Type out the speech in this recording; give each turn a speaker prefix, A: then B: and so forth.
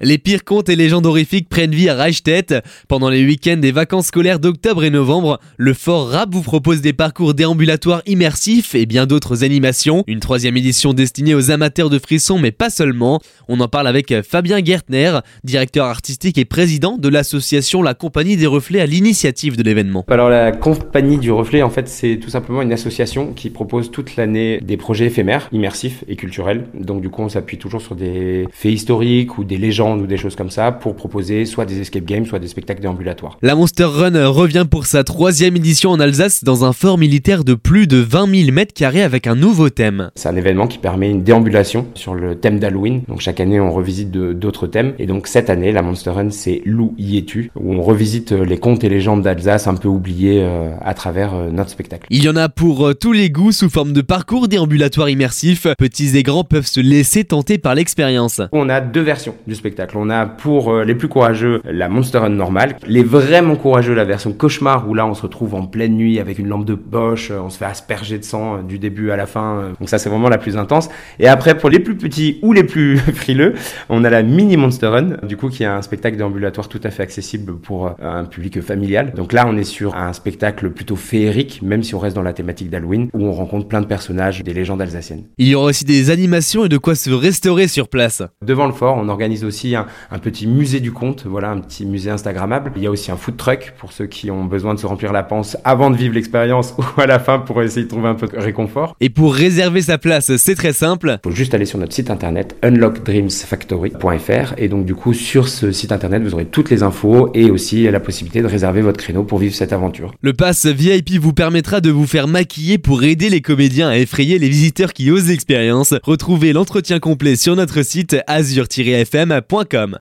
A: Les pires contes et légendes horrifiques prennent vie à Reichstätt. Pendant les week-ends des vacances scolaires d'octobre et novembre, le Fort Rap vous propose des parcours déambulatoires immersifs et bien d'autres animations. Une troisième édition destinée aux amateurs de frissons, mais pas seulement. On en parle avec Fabien Gertner, directeur artistique et président de l'association La Compagnie des Reflets à l'initiative de l'événement.
B: Alors la Compagnie du Reflet, en fait, c'est tout simplement une association qui propose toute l'année des projets éphémères, immersifs et culturels. Donc du coup, on s'appuie toujours sur des faits historiques ou des légendes ou des choses comme ça pour proposer soit des escape games, soit des spectacles déambulatoires.
A: La Monster Run revient pour sa troisième édition en Alsace dans un fort militaire de plus de 20 000 mètres carrés avec un nouveau thème.
B: C'est un événement qui permet une déambulation sur le thème d'Halloween. Donc chaque année on revisite d'autres thèmes. Et donc cette année la Monster Run c'est Lou y es-tu où on revisite euh, les contes et légendes d'Alsace un peu oubliés euh, à travers euh, notre spectacle.
A: Il y en a pour tous les goûts sous forme de parcours déambulatoire immersif. Petits et grands peuvent se laisser tenter par l'expérience.
B: On a deux versions du spectacle on a pour euh, les plus courageux la Monster Run normale, les vraiment courageux la version cauchemar où là on se retrouve en pleine nuit avec une lampe de poche, euh, on se fait asperger de sang euh, du début à la fin. Donc ça c'est vraiment la plus intense. Et après pour les plus petits ou les plus frileux, on a la mini Monster Run, du coup qui est un spectacle déambulatoire tout à fait accessible pour un public familial. Donc là on est sur un spectacle plutôt féerique, même si on reste dans la thématique d'Halloween, où on rencontre plein de personnages des légendes alsaciennes.
A: Il y aura aussi des animations et de quoi se restaurer sur place.
B: Devant le fort, on organise aussi un, petit musée du conte, voilà, un petit musée Instagrammable. Il y a aussi un food truck pour ceux qui ont besoin de se remplir la panse avant de vivre l'expérience ou à la fin pour essayer de trouver un peu de réconfort.
A: Et pour réserver sa place, c'est très simple.
B: Il faut juste aller sur notre site internet unlockdreamsfactory.fr et donc du coup sur ce site internet vous aurez toutes les infos et aussi la possibilité de réserver votre créneau pour vivre cette aventure.
A: Le pass VIP vous permettra de vous faire maquiller pour aider les comédiens à effrayer les visiteurs qui osent l'expérience. Retrouvez l'entretien complet sur notre site Point.com